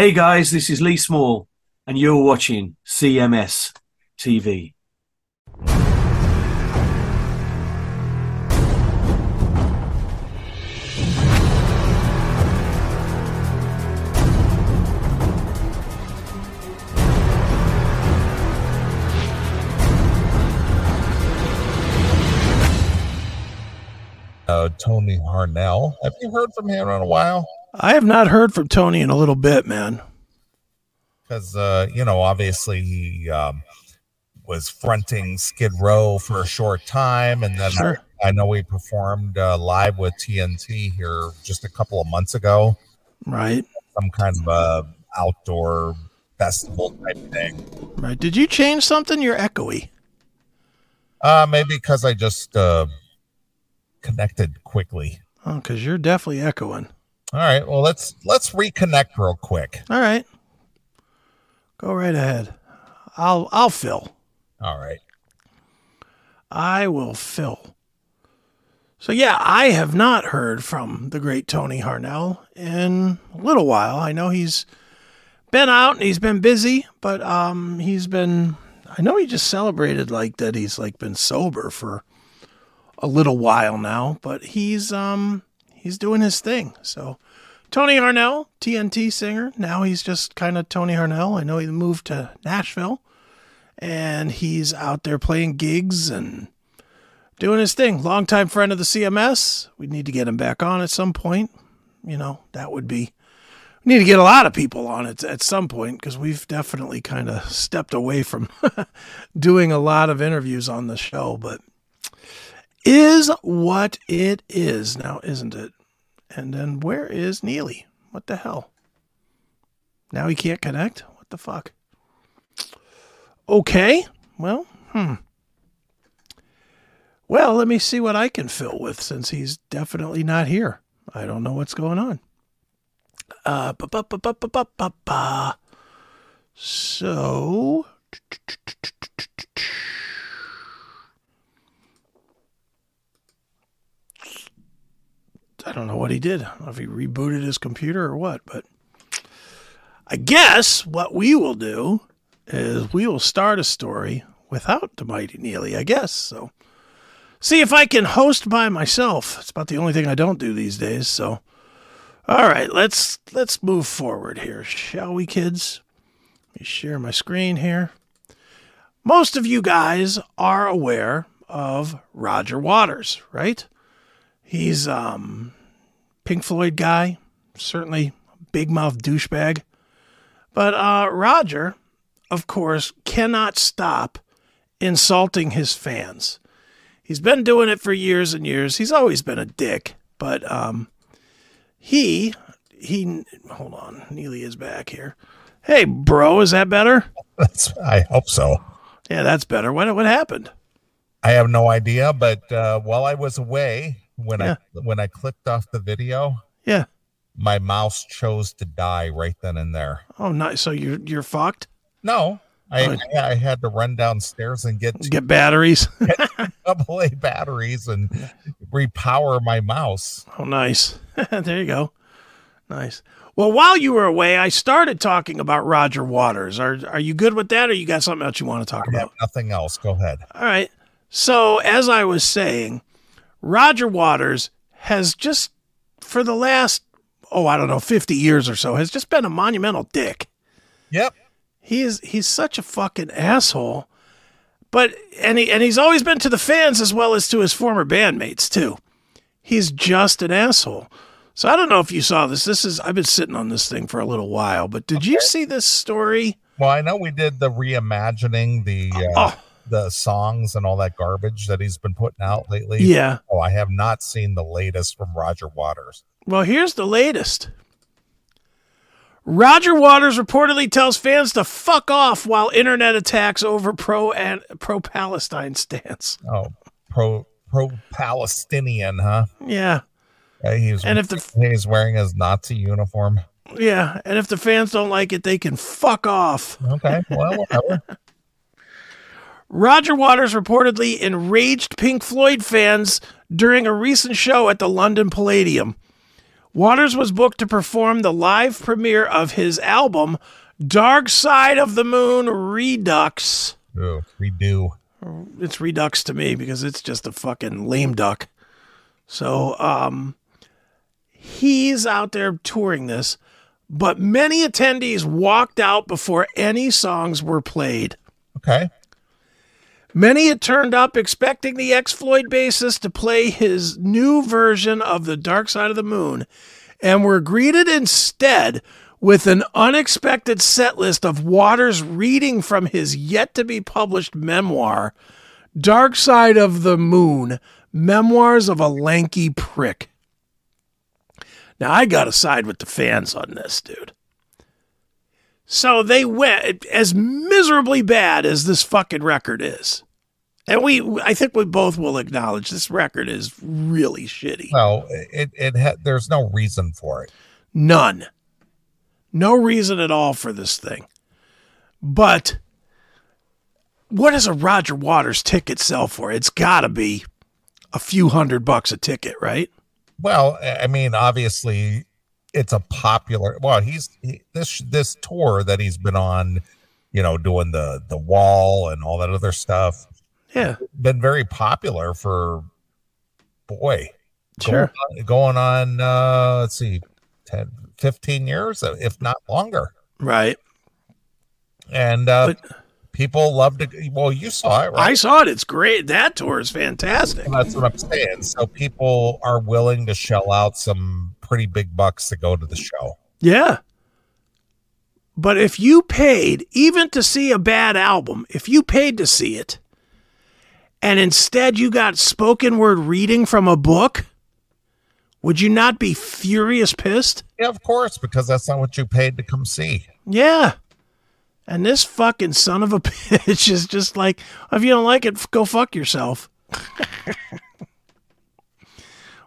Hey guys, this is Lee Small, and you're watching CMS TV. uh, Tony Harnell. Have you heard from him in a while? I have not heard from Tony in a little bit, man. Because uh, you know, obviously he um, was fronting Skid Row for a short time, and then Sure. I, know he performed uh, live with TNT here just a couple of months ago, Right, some kind of a outdoor festival type thing. right. Did you change something? You're echoey. Uh, maybe because I just uh, connected quickly. Oh, because you're definitely echoing. All right, well let's let's reconnect real quick. All right. Go right ahead. I'll I'll fill. All right. I will fill. So yeah, I have not heard from the great Tony Harnell in a little while. I know he's been out and he's been busy, but um he's been I know he just celebrated like that he's like been sober for a little while now, but he's um he's doing his thing. So Tony Harnell, TNT singer, now he's just kind of Tony Harnell. I know he moved to Nashville and he's out there playing gigs and doing his thing. Longtime friend of the CMS. We need to get him back on at some point. You know, that would be. We need to get a lot of people on it at some point because we've definitely kind of stepped away from doing a lot of interviews on the show. But is what it is now, isn't it? And then where is Neeley? What the hell? Now he can't connect? What the fuck? Okay. Well, hmm. Well, let me see what I can fill with since he's definitely not here. I don't know what's going on. Uh, ba ba ba ba ba ba ba ba. So, I don't know what he did. I don't know if he rebooted his computer or what, but I guess what we will do is we will start a story without the mighty Neeley, I guess. So see if I can host by myself. It's about the only thing I don't do these days. So all right, let's let's move forward here, shall we, kids? Let me share my screen here. Most of you guys are aware of Roger Waters, right? He's um Pink Floyd guy, certainly big mouth douchebag. But uh, Roger, of course, cannot stop insulting his fans. He's been doing it for years and years. He's always been a dick, but um, he he hold on, Neeley is back here. Hey, bro, is that better? That's I hope so. Yeah, that's better. What what happened? I have no idea, but uh, while I was away, when Yeah. I when I clicked off the video, Yeah. my mouse chose to die right then and there. Oh, nice. So you're you're fucked. No, I Oh. I, I had to run downstairs and get Get batteries. double A batteries and repower my mouse. Oh, nice. there you go. Nice. Well, while you were away, I started talking about Roger Waters. Are are you good with that, or you got something else you want to talk about? nothing else. Go ahead. All right. So, as I was saying, Roger Waters has just, for the last, oh, I don't know, 50 years or so, has just been a monumental dick. Yep. He is, he's such a fucking asshole. But, and, he, and he's always been to the fans as well as to his former bandmates, too. He's just an asshole. So, I don't know if you saw this. This is, I've been sitting on this thing for a little while, but did you see this story? Well, I know we did the reimagining the uh, Oh, the songs and all that garbage that he's been putting out lately. yeah. Oh, I have not seen the latest from Roger Waters. Well, here's the latest. Roger Waters reportedly tells fans to fuck off while internet attacks over pro and pro Palestine stance. Oh, pro pro Palestinian, huh? Yeah, Uh, he's and if the he's wearing his Nazi uniform. yeah, and if the fans don't like it, they can fuck off. Okay, well, whatever. Roger Waters reportedly enraged Pink Floyd fans during a recent show at the London Palladium, Waters was booked to perform the live premiere of his album Dark Side of the Moon Redux. Ooh, redo. It's Redux to me because it's just a fucking lame duck. So, um, he's out there touring this, but many attendees walked out before any songs were played. Okay. Many had turned up expecting the ex Floyd bassist to play his new version of The Dark Side of the Moon and were greeted instead with an unexpected set list of Waters reading from his yet to be published memoir, Dark Side of the Moon Memoirs of a Lanky Prick. Now, I got to side with the fans on this, dude. So they went as miserably bad as this fucking record is. And we, I think we both will acknowledge this record is really shitty. Well, it it ha- there's no reason for it. None. No reason at all for this thing. But what does a Roger Waters ticket sell for? It's got to be a few hundred bucks a ticket, right? Well, I mean, obviously, it's a popular. Well, he's he, this this tour that he's been on, you know, doing the the wall and all that other stuff. Yeah. Been very popular for boy. Sure. Going on, going on uh let's see 10 15 years if not longer. Right. And uh But- people love to well you saw it right I saw it. It's great. That tour is fantastic. That's what I'm saying. So people are willing to shell out some pretty big bucks to go to the show. Yeah. But if you paid, even to see a bad album, if you paid to see it, and instead you got spoken word reading from a book, would you not be furious pissed? Yeah, of course, because that's not what you paid to come see. Yeah. And this fucking son of a bitch is just like, if you don't like it, go fuck yourself.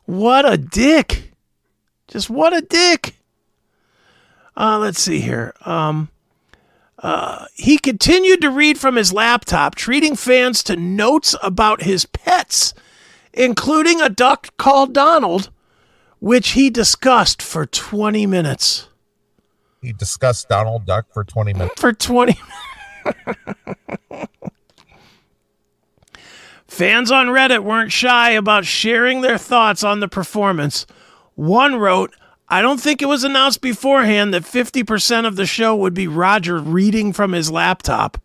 what a dick. Just what a dick. Uh, let's see here. Um, uh, he continued to read from his laptop, treating fans to notes about his pets, including a duck called Donald, which he discussed for 20 minutes. He discussed Donald Duck for 20 minutes. for 20 Fans on Reddit weren't shy about sharing their thoughts on the performance. One wrote, I don't think it was announced beforehand that 50% of the show would be Roger reading from his laptop.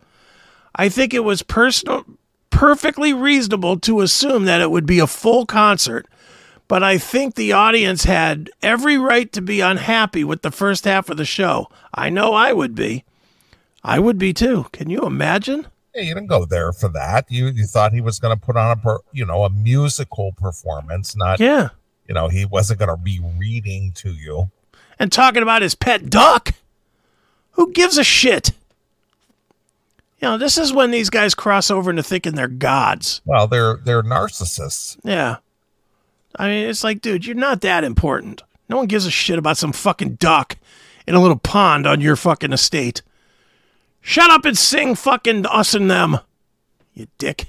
I think it was personal, perfectly reasonable to assume that it would be a full concert, but I think the audience had every right to be unhappy with the first half of the show. I know I would be. I would be too. Can you imagine? Yeah, you didn't go there for that. You you thought he was going to put on a per, you know a musical performance, not Yeah. you know he wasn't going to be reading to you. And talking about his pet duck. Who gives a shit? You know, this is when these guys cross over into thinking they're gods. Well, they're they're narcissists. Yeah. I mean, it's like, dude, you're not that important. No one gives a shit about some fucking duck in a little pond on your fucking estate. Shut up and sing fucking us and them, you dick.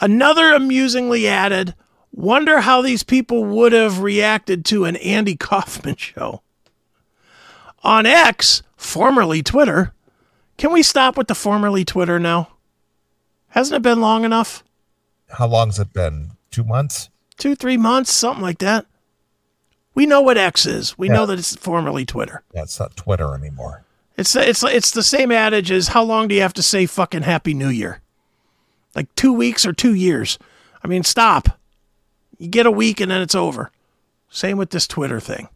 Another amusingly added, wonder how these people would have reacted to an Andy Kaufman show. On X, formerly Twitter, can we stop with the formerly Twitter now? Hasn't it been long enough? How long's it been? Two months? Two, three months, something like that. We know what X is. We Yeah. know that it's formerly Twitter. Yeah, it's not Twitter anymore. It's it's it's the same adage as how long do you have to say fucking Happy New Year? Like two weeks or two years? I mean, stop. You get a week and then it's over. Same with this Twitter thing.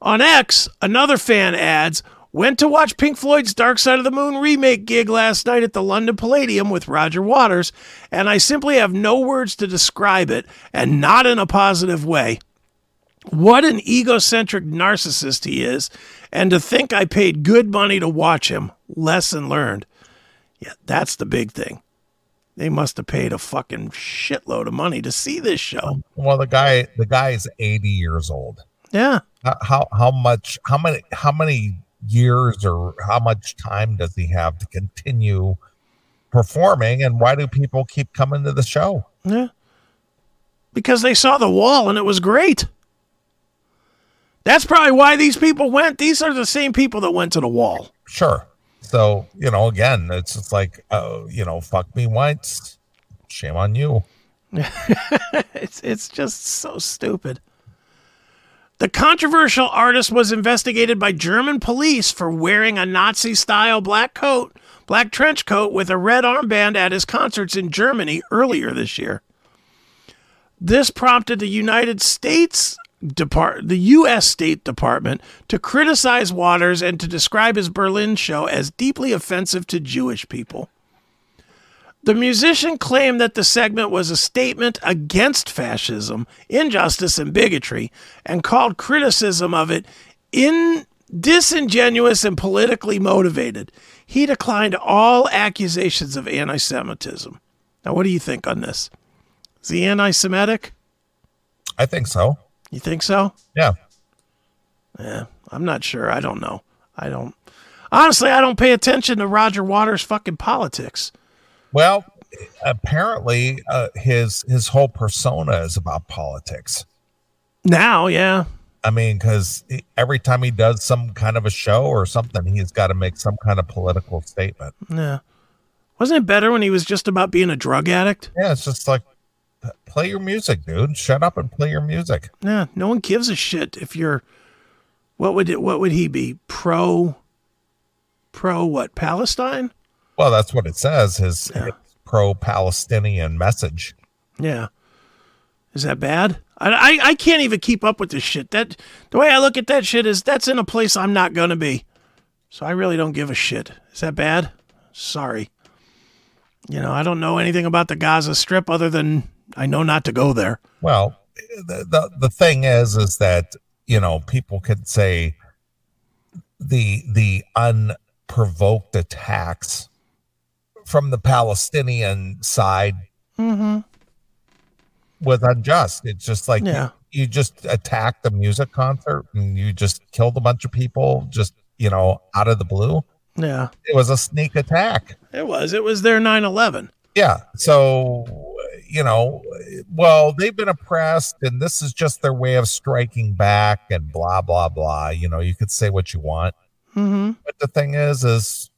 On X, another fan adds, went to watch Pink Floyd's Dark Side of the Moon remake gig last night at the London Palladium with Roger Waters, and I simply have no words to describe it, and not in a positive way. What an egocentric narcissist he is, and to think I paid good money to watch him. Lesson learned. Yeah, that's the big thing. They must have paid a fucking shitload of money to see this show. Well, the guy the guy is 80 years old. Yeah. How how, how much how many how many years or how much time does he have to continue performing and why do people keep coming to the show? Yeah. Because they saw the wall and it was great. That's probably why these people went. These are the same people that went to the wall. Sure. So, you know, again, it's just like, uh, you know, fuck me once. Shame on you. it's it's just so stupid. The controversial artist was investigated by German police for wearing a Nazi style black coat, black trench coat with a red armband at his concerts in Germany earlier this year. This prompted the United States Depart the US State Department to criticize Waters and to describe his Berlin show as deeply offensive to Jewish people. The musician claimed that the segment was a statement against fascism, injustice, and bigotry, and called criticism of it in disingenuous and politically motivated. He declined all accusations of anti Semitism. Now, what do you think on this? Is he anti Semitic? I think so. You think so? Yeah. Yeah, I'm not sure. I don't know. I don't. Honestly, I don't pay attention to Roger Waters' fucking politics. Well, apparently, uh, his his whole persona is about politics. Now, yeah. I mean, because every time he does some kind of a show or something, he's got to make some kind of political statement. Yeah. Wasn't it better when he was just about being a drug addict? Yeah, it's just like play your music, dude. Shut up and play your music. Yeah, no one gives a shit if you're what would it what would he be? Pro pro what? Palestine? Well, that's what it says. His, Yeah. his pro-Palestinian message. Yeah. Is that bad? I, I I can't even keep up with this shit. That the way I look at that shit is that's in a place I'm not gonna be. So I really don't give a shit. Is that bad? Sorry. You know, I don't know anything about the Gaza Strip other than I know not to go there. Well, the, the the thing is, is that you know people could say the the unprovoked attacks from the Palestinian side Mm-hmm. was unjust. It's just like Yeah. you, you just attacked the music concert and you just killed a bunch of people just you know out of the blue. Yeah. It was a sneak attack. It was. It was their 9-11. Yeah. So, you know, well, they've been oppressed and this is just their way of striking back and blah, blah, blah. You know, you could say what you want. Mm-hmm. But the thing is, is,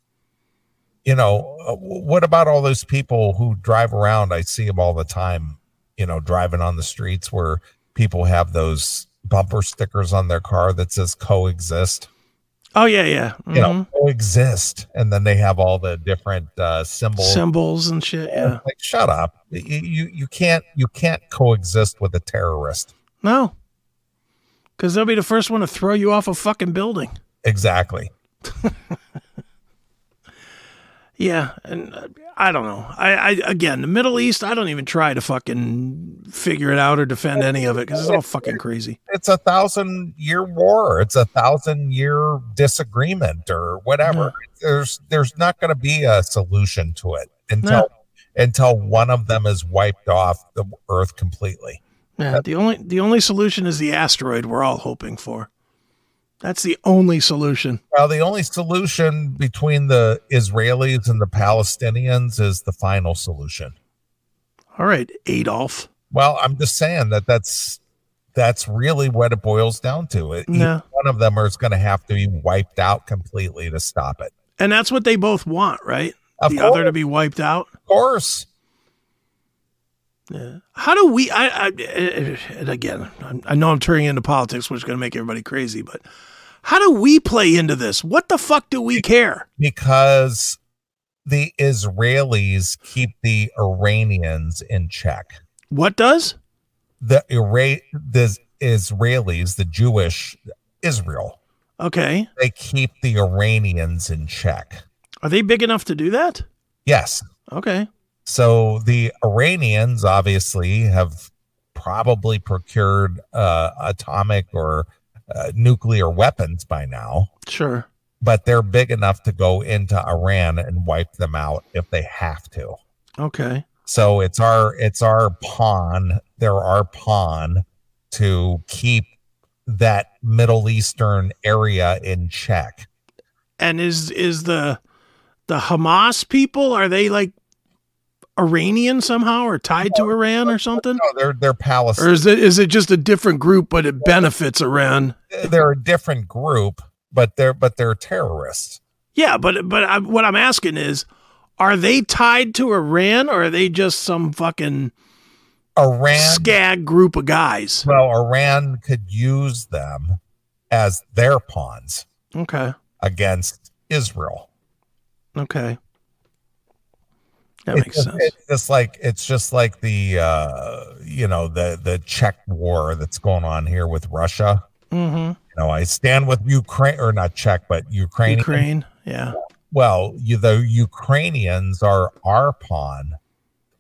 you know, uh, what about all those people who drive around? I see them all the time, you know, driving on the streets where people have those bumper stickers on their car that says coexist Oh yeah, yeah. you know Mhm. coexist and then they have all the different uh symbols Symbols and shit. Yeah. like shut up you, you you can't you can't coexist with a terrorist No. Because they'll be the first one to throw you off a fucking building. exactly Yeah, and uh, I don't know. I, I again, the Middle East. I don't even try to fucking figure it out or defend any of it because it's all fucking crazy. it's a thousand year war it's a thousand year disagreement or whatever there's there's not going to be a solution to it until until one of them is wiped off the earth completely Yeah, the only the only solution is the asteroid we're all hoping for. That's the only solution. well the only solution between the israelis and the palestinians is the final solution All right, Adolf. Well, I'm just saying that that's that's really what it boils down to. It, Yeah. one of them is going to have to be wiped out completely to stop it. And that's what they both want, right? Of the course, other to be wiped out. of course. Yeah. How do we? I, I and again, I'm- I know I'm turning into politics, which is going to make everybody crazy. But how do we play into this? What the fuck do we care? because the Israelis keep the Iranians in check. What does? The Ira- the Israelis, the Jewish Israel, Okay, they keep the Iranians in check. are they big enough to do that? Yes. Okay. So the Iranians obviously have probably procured uh, atomic or uh, nuclear weapons by now, Sure. but they're big enough to go into Iran and wipe them out if they have to. Okay. So it's our it's our pawn. They're our pawn to keep that Middle Eastern area in check. And is is the the Hamas people? Are they like Iranian somehow or tied to Iran or something? No, they're they're Palestine. Or is it is it just a different group but it benefits Iran? They're a different group, but they're but they're terrorists. Yeah, but but I, what I'm asking is, are they tied to Iran or are they just some fucking Iran scag group of guys? Well, Iran could use them as their pawns Okay, against Israel. okay, that it's makes sense. It's just like it's just like the uh, you know the the Czech war that's going on here with Russia. Mm-hmm. You know, I stand with Ukraine or not Czech, but Ukraine. Ukraine, yeah, Well, you, the Ukrainians are our pawn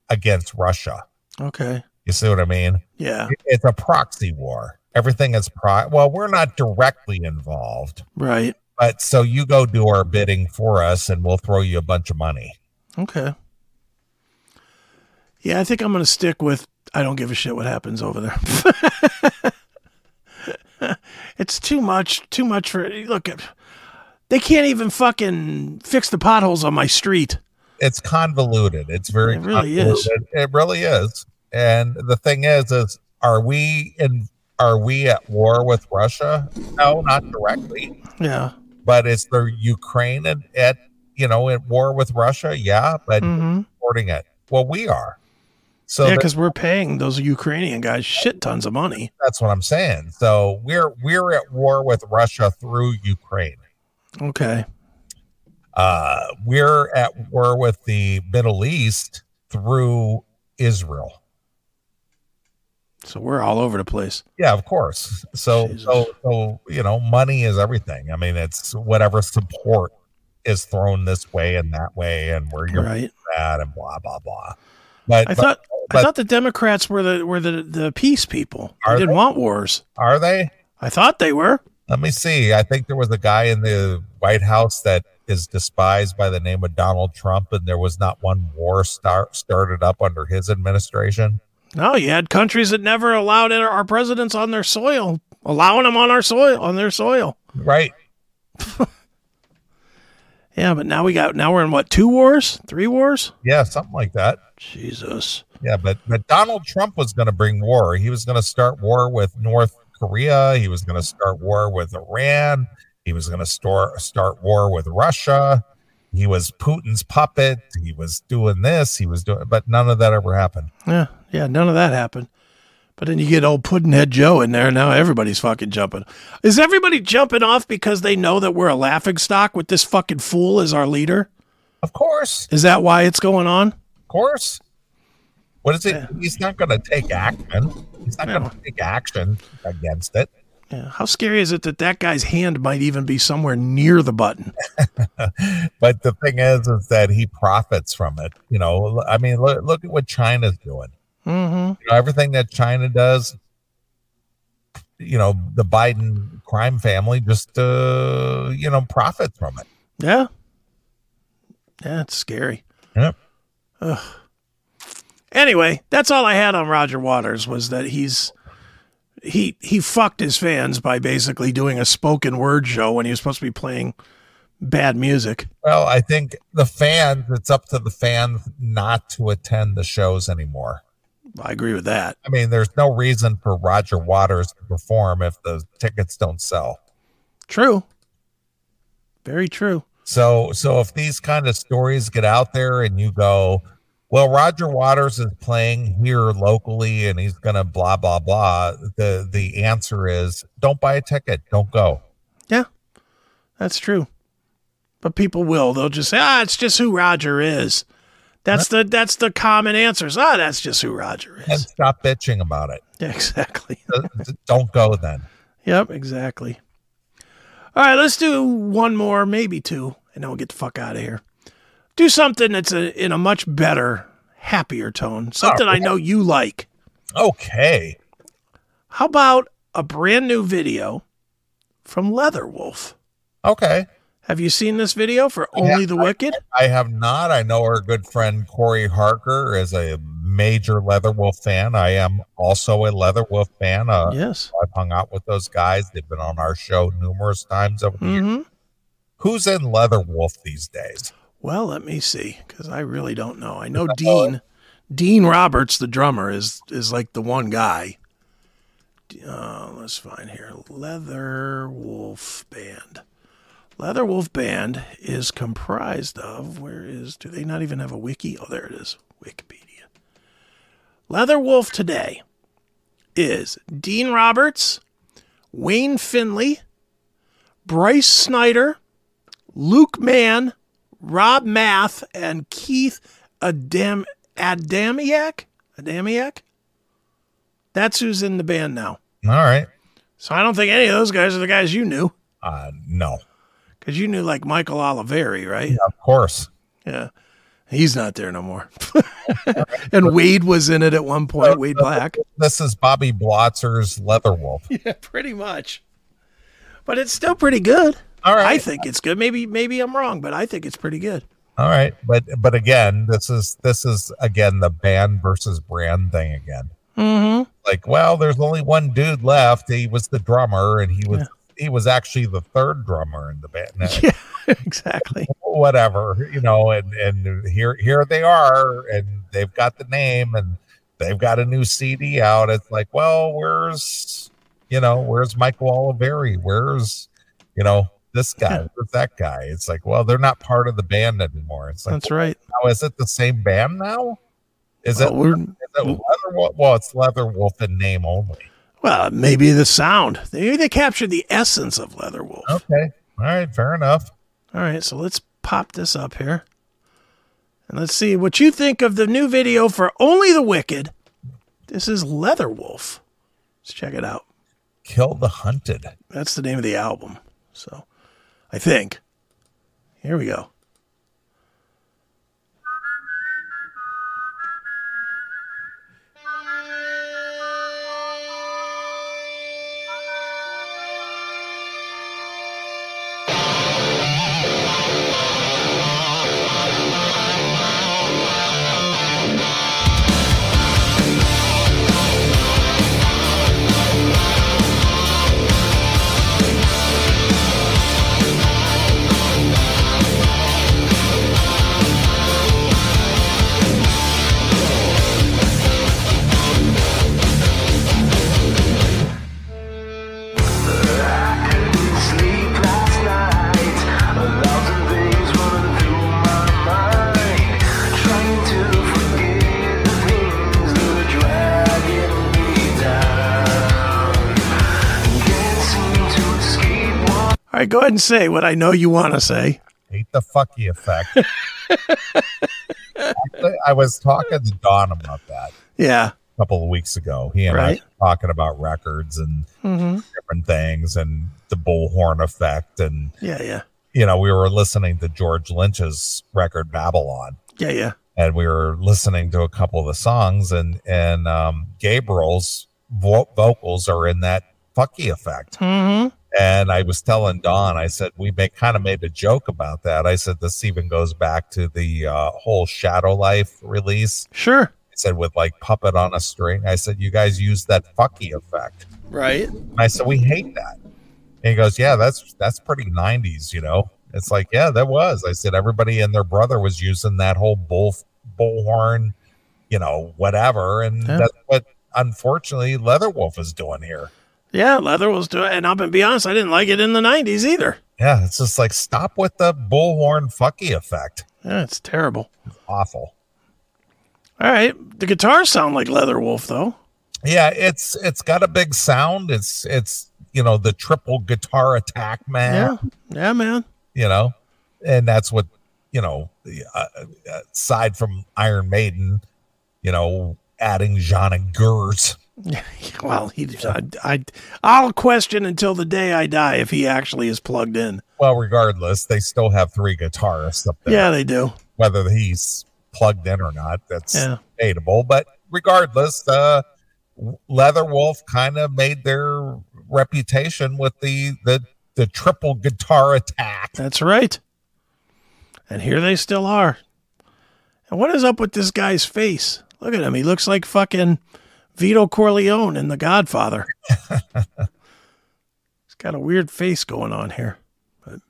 against Russia. okay, You see what I mean? yeah, It's a proxy war. Everything is pro. Well, we're not directly involved, right, but so you go do our bidding for us, and we'll throw you a bunch of money. okay. Yeah, I think I'm gonna stick with. I don't give a shit what happens over there. it's too much. Too much for look. They can't even fucking fix the potholes on my street. It's convoluted. It's very It really is. convoluted. It really is. And the thing is, is are we in? Are we at war with Russia? No, not directly. Yeah. But is the Ukraine at, at you know at war with Russia? Yeah, but Mm-hmm. supporting it. Well, we are. So yeah, because we're paying those Ukrainian guys shit tons of money. that's what I'm saying. So we're we're at war with Russia through Ukraine. Okay. Uh, we're at war with the Middle East through Israel. So we're all over the place. Yeah, of course. So Jesus. so so you know, money is everything. I mean, it's whatever support is thrown this way and that way, and where you're Right. at, and blah blah blah. But I but thought I thought the Democrats were the were the, the peace people. They didn't they? want wars. are they? I thought they were. Let me see. I think there was a guy in the White House that is despised by the name of Donald Trump, and there was not one war start started up under his administration. No, you had countries that never allowed our presidents on their soil, allowing them on our soil, on their soil. Right. Yeah, but now we got now we're in what two wars, three wars? Yeah, something like that. Jesus. Yeah, but but Donald Trump was going to bring war. He was going to start war with North Korea. He was going to start war with Iran. He was going to start start war with Russia. He was Putin's puppet. He was doing this. He was doing, but none of that ever happened. Yeah, yeah, none of that happened. But then you get old Puddinhead Joe in there, and now everybody's fucking jumping. Is everybody jumping off because they know that we're a laughing stock with this fucking fool as our leader? Of course, Is that why it's going on? of course. What is it? Yeah. He's not going to take action. He's not going to take action against it. Yeah. How scary is it that that guy's hand might even be somewhere near the button? But the thing is, is that he profits from it. You know, I mean, look, look at what China's doing. Mm-hmm. you know, everything that China does, you know, the Biden crime family just, uh, you know, profits from it. Yeah. Yeah, it's scary. Yep. Anyway, that's all I had on Roger Waters was that he's he he fucked his fans by basically doing a spoken word show when he was supposed to be playing bad music. Well, I think the fans, it's up to the fans not to attend the shows anymore. I agree with that. I mean, there's no reason for Roger Waters to perform if the tickets don't sell. True. Very true. So, so if these kind of stories get out there and you go, well, Roger Waters is playing here locally and he's going to blah, blah, blah. The, the answer is don't buy a ticket. Don't go. Yeah. That's true. But people will. They'll just say, "Ah, it's just who Roger is." That's the that's the common answers. Ah, that's just who Roger and is. stop bitching about it. Yeah, exactly. Uh, don't go then. Yep, exactly. All right, let's do one more, maybe two, and then we'll get the fuck out of here. Do something that's a, in a much better, happier tone. Something I know you like. Okay. How about a brand new video from Leatherwolf? Okay. Have you seen this video for Only the Wicked? I have not. I know our good friend Corey Harker is a major Leatherwolf fan. I am also a Leatherwolf fan. Uh, Yes. I've hung out with those guys. They've been on our show numerous times over the years. Who's in Leatherwolf these days? Well, let me see, because I really don't know. I know Dean. Dean Roberts, the drummer, is is like the one guy. Uh, let's find here. Leatherwolf Band. Leatherwolf Band is comprised of where is do they not even have a wiki? Oh, there it is. Wikipedia. Leatherwolf today is Dean Roberts, Wayne Findlay, Bryce Snyder, Luke Mann, Rob Math, and Keith Adam Adamiak. Adamiak. That's who's in the band now. All right. So I don't think any of those guys are the guys you knew, Uh, no, because you knew like Michael Olivieri, right? of course. Yeah. He's not there no more. and Wade was in it at one point, Wade Black. This is Bobby Blotzer's Leatherwolf. Yeah, pretty much. But it's still pretty good. All right. I think it's good. Maybe maybe I'm wrong, but I think it's pretty good. All right, but but again, this is this is again the band versus brand thing again. Mm-hmm. Like, well, there's only one dude left. He was the drummer, and he was he was actually the third drummer in the band. Now, Yeah, exactly. Whatever, you know, and and here here they are, and they've got the name, and they've got a new CD out. It's like, well, where's you know, where's Michael Olivieri? Where's you know this guy? Where's that guy? It's like, well, they're not part of the band anymore. It's like, That's right. now is it the same band now? Is it, Well, is it Leather Wolf? Well, it's Leatherwolf in name only. Well, maybe the sound. Maybe they captured the essence of Leatherwolf. Okay. All right. Fair enough. All right, so let's pop this up here. And let's see what you think of the new video for Only the Wicked. This is Leatherwolf. Let's check it out. Kill the Hunted. That's the name of the album. So I think. Here we go. Go ahead and say what I know you want to say. Hate the fucky effect. Actually, I was talking to Don about that Yeah. a couple of weeks ago. He and Right. I were talking about records and Mm-hmm. different things and the bullhorn effect. And, Yeah, yeah. you know, we were listening to George Lynch's record Babylon. Yeah, yeah. and we were listening to a couple of the songs and and um gabriel's vo- vocals are in that fucky effect Mm-hmm. And i was telling don i said we make kind of made a joke about that. I said this even goes back to the uh, whole Shadowlife release. Sure. i said with like puppet on a string. I said you guys use that fucky effect. Right. and i said we hate that. And he goes yeah that's that's pretty 90s you know? It's like yeah that was. I said everybody and their brother was using that whole bull bullhorn you know whatever. And Yeah. that's what unfortunately leatherwolf is doing here Yeah, Leather was doing and I'll be honest, I didn't like it in the nineties either. yeah it's just like stop with the bullhorn fucky effect Yeah, it's terrible. awful All right. The guitars sound like Leatherwolf though. yeah it's it's got a big sound it's it's you know the triple guitar attack man Yeah. Yeah, man. you know and that's what you know uh, uh, aside from iron maiden you know adding Janick Gers Well, he, I, I, I'll question until the day I die if he actually is plugged in. well regardless they still have three guitarists up there Yeah, they do. whether he's plugged in or not that's Yeah. debatable but regardless uh Leatherwolf kind of made their reputation with the the the triple guitar attack That's right. And here they still are. And what is up with this guy's face? Look at him. He looks like fucking Vito Corleone in The Godfather. He's got a weird face going on here. But,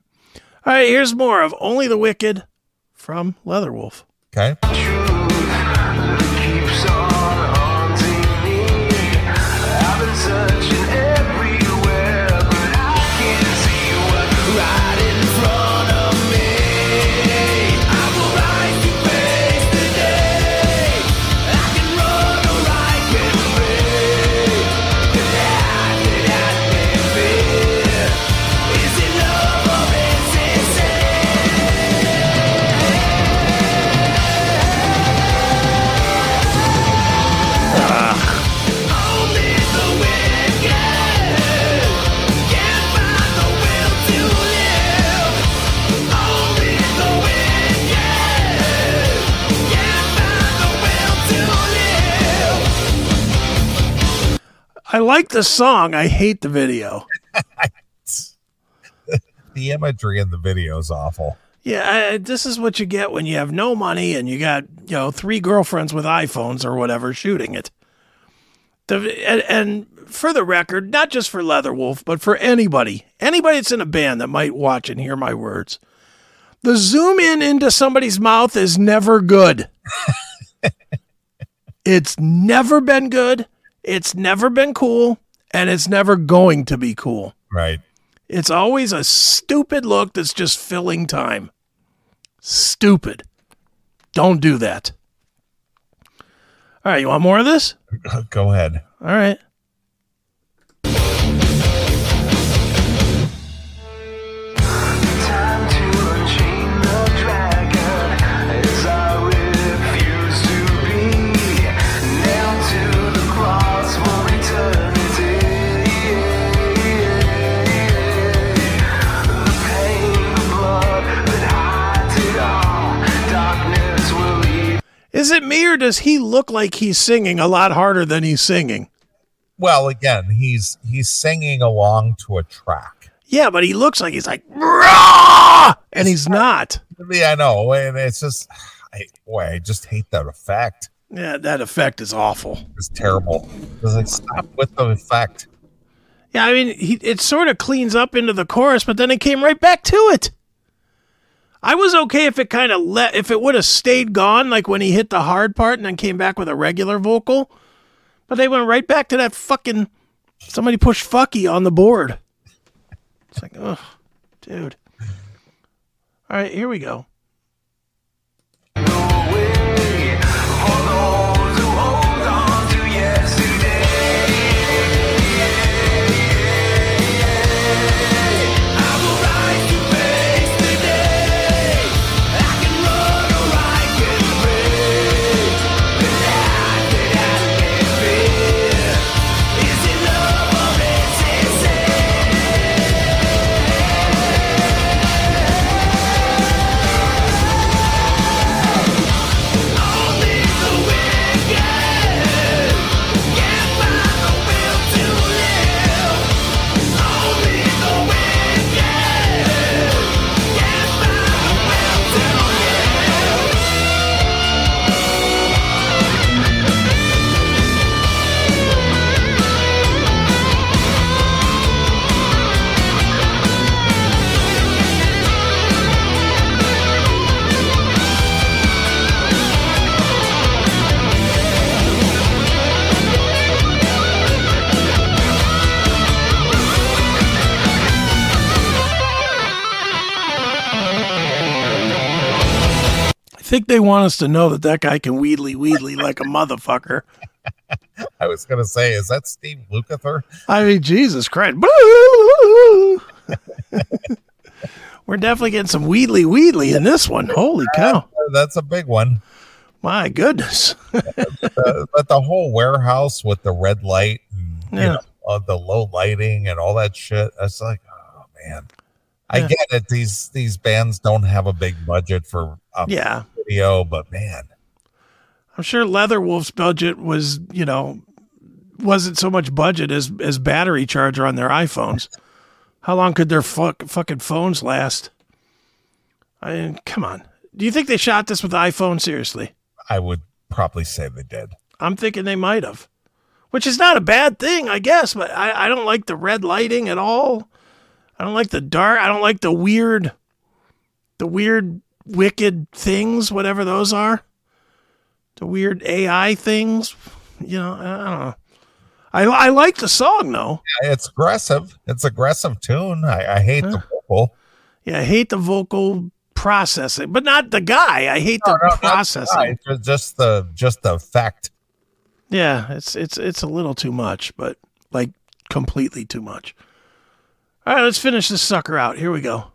all right, here's more of Only the Wicked from Leatherwolf. okay like the song. I hate the video. The imagery in the video is awful. Yeah, I, this is what you get when you have no money and you got you know three girlfriends with iPhones or whatever shooting it. The, and, and for the record, not just for Leatherwolf, but for anybody, anybody that's in a band that might watch and hear my words, the zoom in into somebody's mouth is never good. it's never been good. It's never been cool, and it's never going to be cool. Right. It's always a stupid look that's just filling time. Stupid. Don't do that. All right, you want more of this? Go ahead. All right. Is it me or does he look like he's singing a lot harder than he's singing? Well, again, he's he's singing along to a track. Yeah, but he looks like he's like, "Rah!" and he's not. Yeah, I know, and it's just, I, boy, I just hate that effect. Yeah, that effect is awful. It's terrible. It's like stop with the effect. Yeah, I mean, he, it sort of cleans up into the chorus, but then it came right back to it. I was okay if it kind of let, if it would have stayed gone, like when he hit the hard part and then came back with a regular vocal. But they went right back to that fucking, somebody pushed fucky on the board. It's like, ugh, dude. All right, here we go. Think they want us to know that that guy can wheedly wheedly like a motherfucker. I was gonna say, is that Steve Lukather? I mean, Jesus Christ. We're definitely getting some wheedly wheedly in this one. Holy cow. That's a big one. My goodness. Uh, but the whole warehouse with the red light, and, you know, uh, the low lighting and all that shit. That's like, oh man. I Yeah. get it. These these bands don't have a big budget for a Yeah. Video, but man, I'm sure Leatherwolf's budget was, you know, wasn't so much budget as as battery charger on their iPhones. How long could their fuck, fucking phones last? I mean, come on. Do you think they shot this with iPhone? Seriously, I would probably say they did. I'm thinking they might have, which is not a bad thing, I guess. But I, I don't like the red lighting at all. I don't like the dark. I don't like the weird, the weird, wicked things, whatever those are. The weird AI things. You know, I don't know. I I like the song though. Yeah, It's aggressive. It's aggressive tune. I, I hate the vocal. Yeah, I hate the vocal processing, but not the guy. I hate No, the no, not the processing. just the just the effect. Yeah, it's it's it's a little too much, but like completely too much. All right, let's finish this sucker out. Here we go.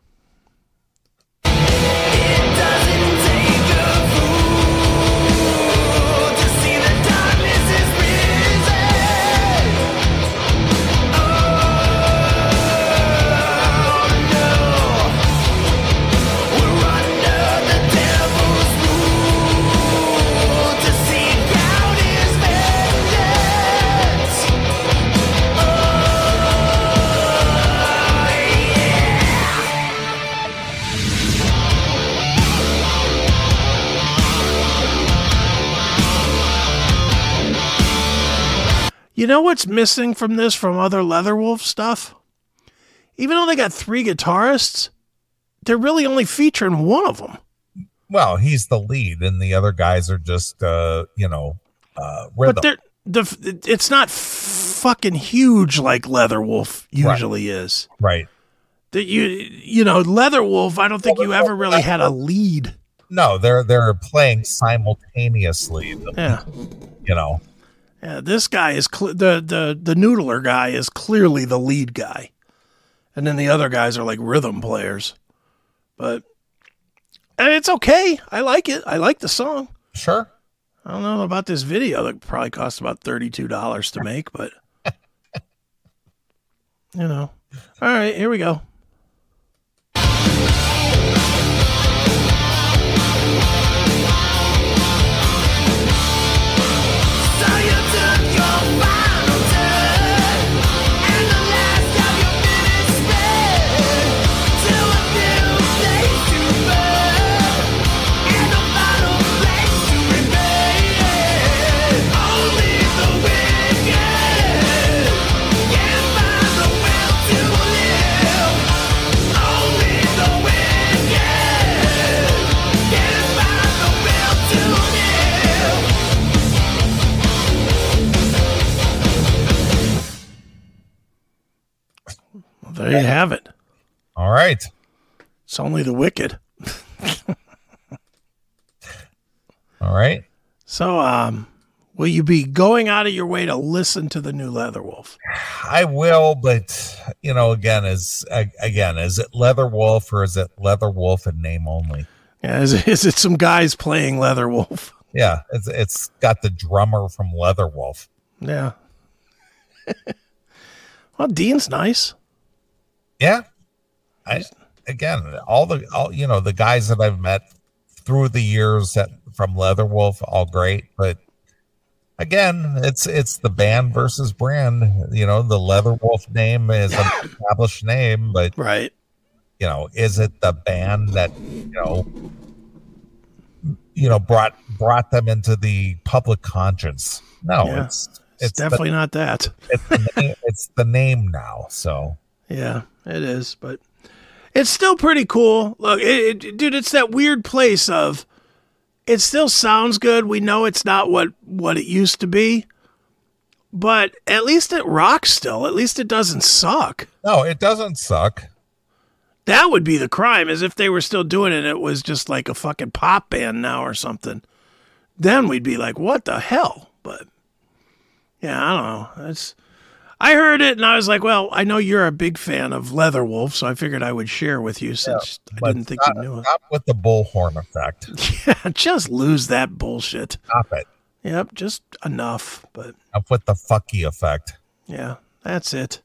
You know what's missing from this from other Leatherwolf stuff? Even though they got three guitarists, they're really only featuring one of them. Well, he's the lead, and the other guys are just, uh, you know, uh, rhythm. But they're the it's not fucking huge like Leatherwolf usually is. right. That you you know Leatherwolf, I don't think you ever really had a lead. No, they're they're playing simultaneously. Yeah. You know, Yeah, this guy is cl- the the the noodler guy is clearly the lead guy, and then the other guys are like rhythm players. But and it's okay. I like it. I like the song. sure. I don't know about this video that probably cost about thirty two dollars to make, but you know. All right, here we go. Right. It's only the wicked. All right. So, um, will you be going out of your way to listen to the new Leatherwolf? I will, but you know, again, is again, is it Leatherwolf or is it Leatherwolf in name only? Yeah, is, it- is it some guys playing Leatherwolf? Yeah, it's it's got the drummer from Leatherwolf. Yeah. well, Dean's nice. Yeah. I again, all the all you know, the guys that I've met through the years that from Leatherwolf, all great, but again, it's it's the band versus brand. You know, the Leatherwolf name is an established name, but Right. you know, is it the band that you know, you know, brought brought them into the public conscience? No, Yeah. it's It's, it's definitely not that. it's the name, it's the name now. So Yeah, it is, but it's still pretty cool. Look, it, it, dude, it's that weird place of it still sounds good. We know it's not what what it used to be, but at least it rocks still. At least it doesn't suck. no, it doesn't suck. That would be the crime, is if they were still doing it. And it was just like a fucking pop band now or something. Then we'd be like, what the hell? But yeah, I don't know. It's I heard it and I was like, well, I know you're a big fan of Leatherwolf, so I figured I would share with you since I didn't think stop, you knew it. stop with the bullhorn effect. Yeah, just lose that bullshit. Stop it. Yep, just enough. But Stop with the fucky effect. yeah, that's it.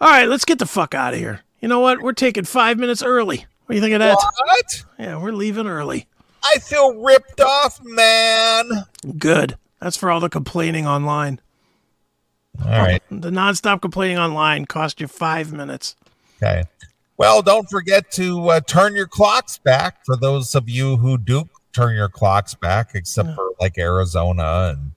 All right, let's get the fuck out of here. You know what? We're taking five minutes early. What do you think of that? What? Yeah, we're leaving early. I feel ripped off, man. Good. That's for all the complaining online. All right. The nonstop complaining online cost you five minutes. Okay. Well, don't forget to uh, turn your clocks back for those of you who do turn your clocks back, except for like Arizona and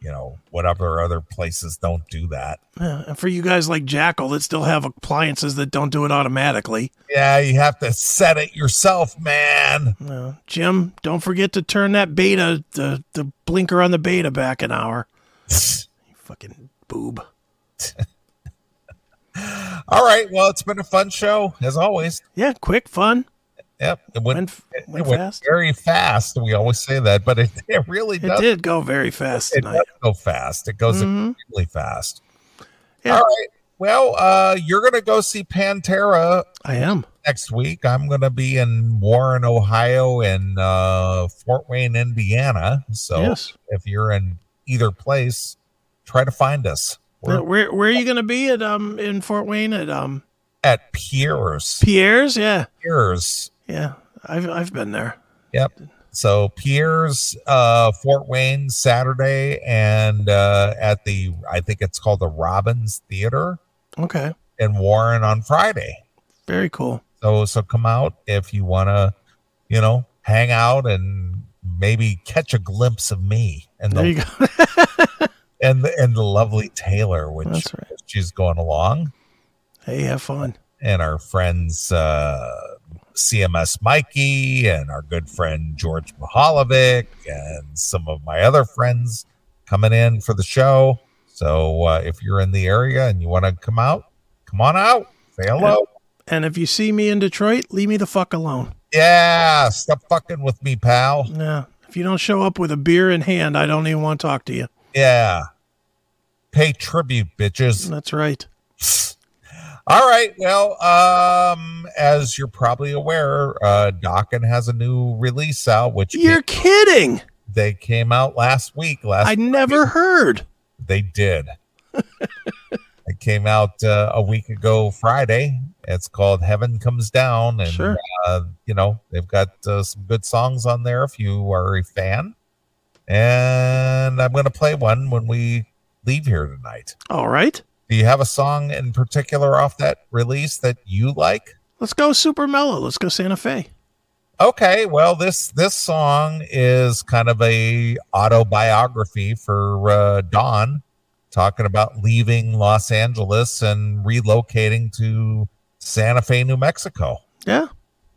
you know whatever other places don't do that. Yeah, and for you guys like Jackal that still have appliances that don't do it automatically. Yeah, you have to set it yourself, man. Uh, Jim, don't forget to turn that beta, the, the blinker on the beta back an hour. Fucking boob. All right. Well, it's been a fun show as always. Yeah, quick, fun. Yep. It went, Went, it went went fast. very fast. We always say that, but it, it really It did go very fast It tonight. does go fast. It goes Mhm. extremely fast. Yeah. All right. Well, uh, you're gonna go see Pantera I am. next week. I'm gonna be in Warren, Ohio, and uh, Fort Wayne, Indiana. So Yes. if you're in either place, try to find us. We're Uh, Where where are you going to be at um in Fort Wayne at um at Piere's. Piere's? Yeah, Piere's. yeah. I've I've been there. Yep. So Piere's, uh, Fort Wayne Saturday, and uh, at the I think it's called the Robins Theater Okay, in Warren on Friday. very cool. So so come out if you want to, you know, hang out and maybe catch a glimpse of me and There the you go. and the, and the lovely Taylor, which right. she's going along, Hey, have fun. and our friends uh, CMS Mikey and our good friend George Mahalovic and some of my other friends coming in for the show. So uh, if you're in the area and you want to come out, come on out. Say hello. And if you see me in Detroit, leave me the fuck alone. Yeah, stop fucking with me, pal. Yeah. If you don't show up with a beer in hand, I don't even want to talk to you. Yeah. Pay tribute, bitches. That's right. All right. Well, um, as you're probably aware, uh Dokken has a new release out, which You're kidding. they came out last week. Last I never heard. they did. it came out uh, a week ago Friday. It's called Heaven Comes Down, and Sure. uh, you know they've got uh, some good songs on there if you are a fan. And I'm going to play one when we leave here tonight. All right. Do you have a song in particular off that release that you like? Let's go super mellow. Let's go Santa Fe. Okay, well this this song is kind of a autobiography for uh, Don, talking about leaving Los Angeles and relocating to Santa Fe, New Mexico. Yeah.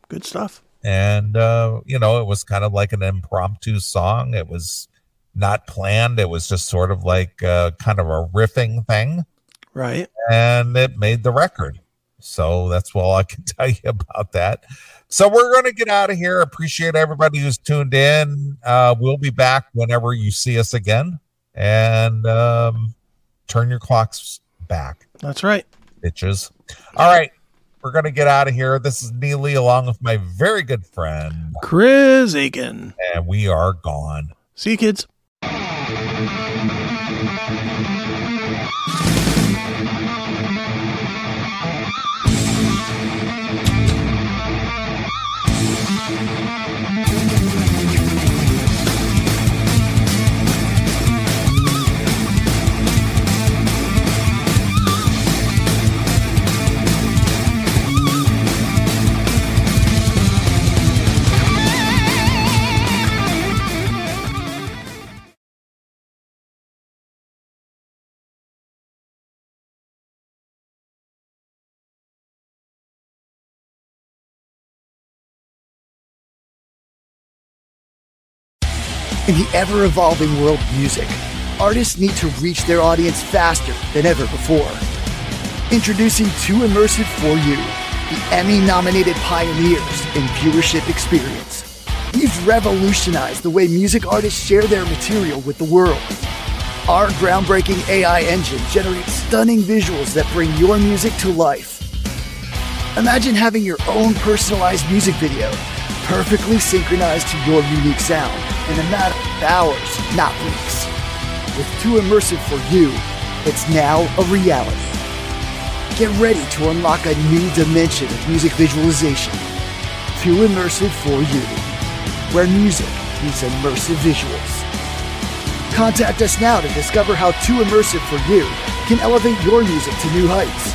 Good stuff. And uh, you know, it was kind of like an impromptu song. It was not planned. It was just sort of like uh, kind of a riffing thing. Right. and it made the record. So that's all I can tell you about that. So we're going to get out of here. Appreciate everybody who's tuned in. Uh, we'll be back whenever you see us again. And um, turn your clocks back, That's right. bitches. All right. We're going to get out of here. This is Neeley along with my very good friend, Chris Akin. and we are gone. See you, kids. In the ever evolving world of music, artists need to reach their audience faster than ever before. Introducing Too Immersive for You, the Emmy nominated pioneers in viewership experience. We've revolutionized the way music artists share their material with the world. Our groundbreaking AI engine generates stunning visuals that bring your music to life. Imagine having your own personalized music video, perfectly synchronized to your unique sound in a matter of hours, not weeks. With Too Immersive for You, it's now a reality. Get ready to unlock a new dimension of music visualization. Too Immersive for You, where music meets immersive visuals. Contact us now to discover how Too Immersive for You can elevate your music to new heights.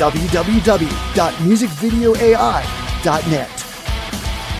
www.musicvideoai.net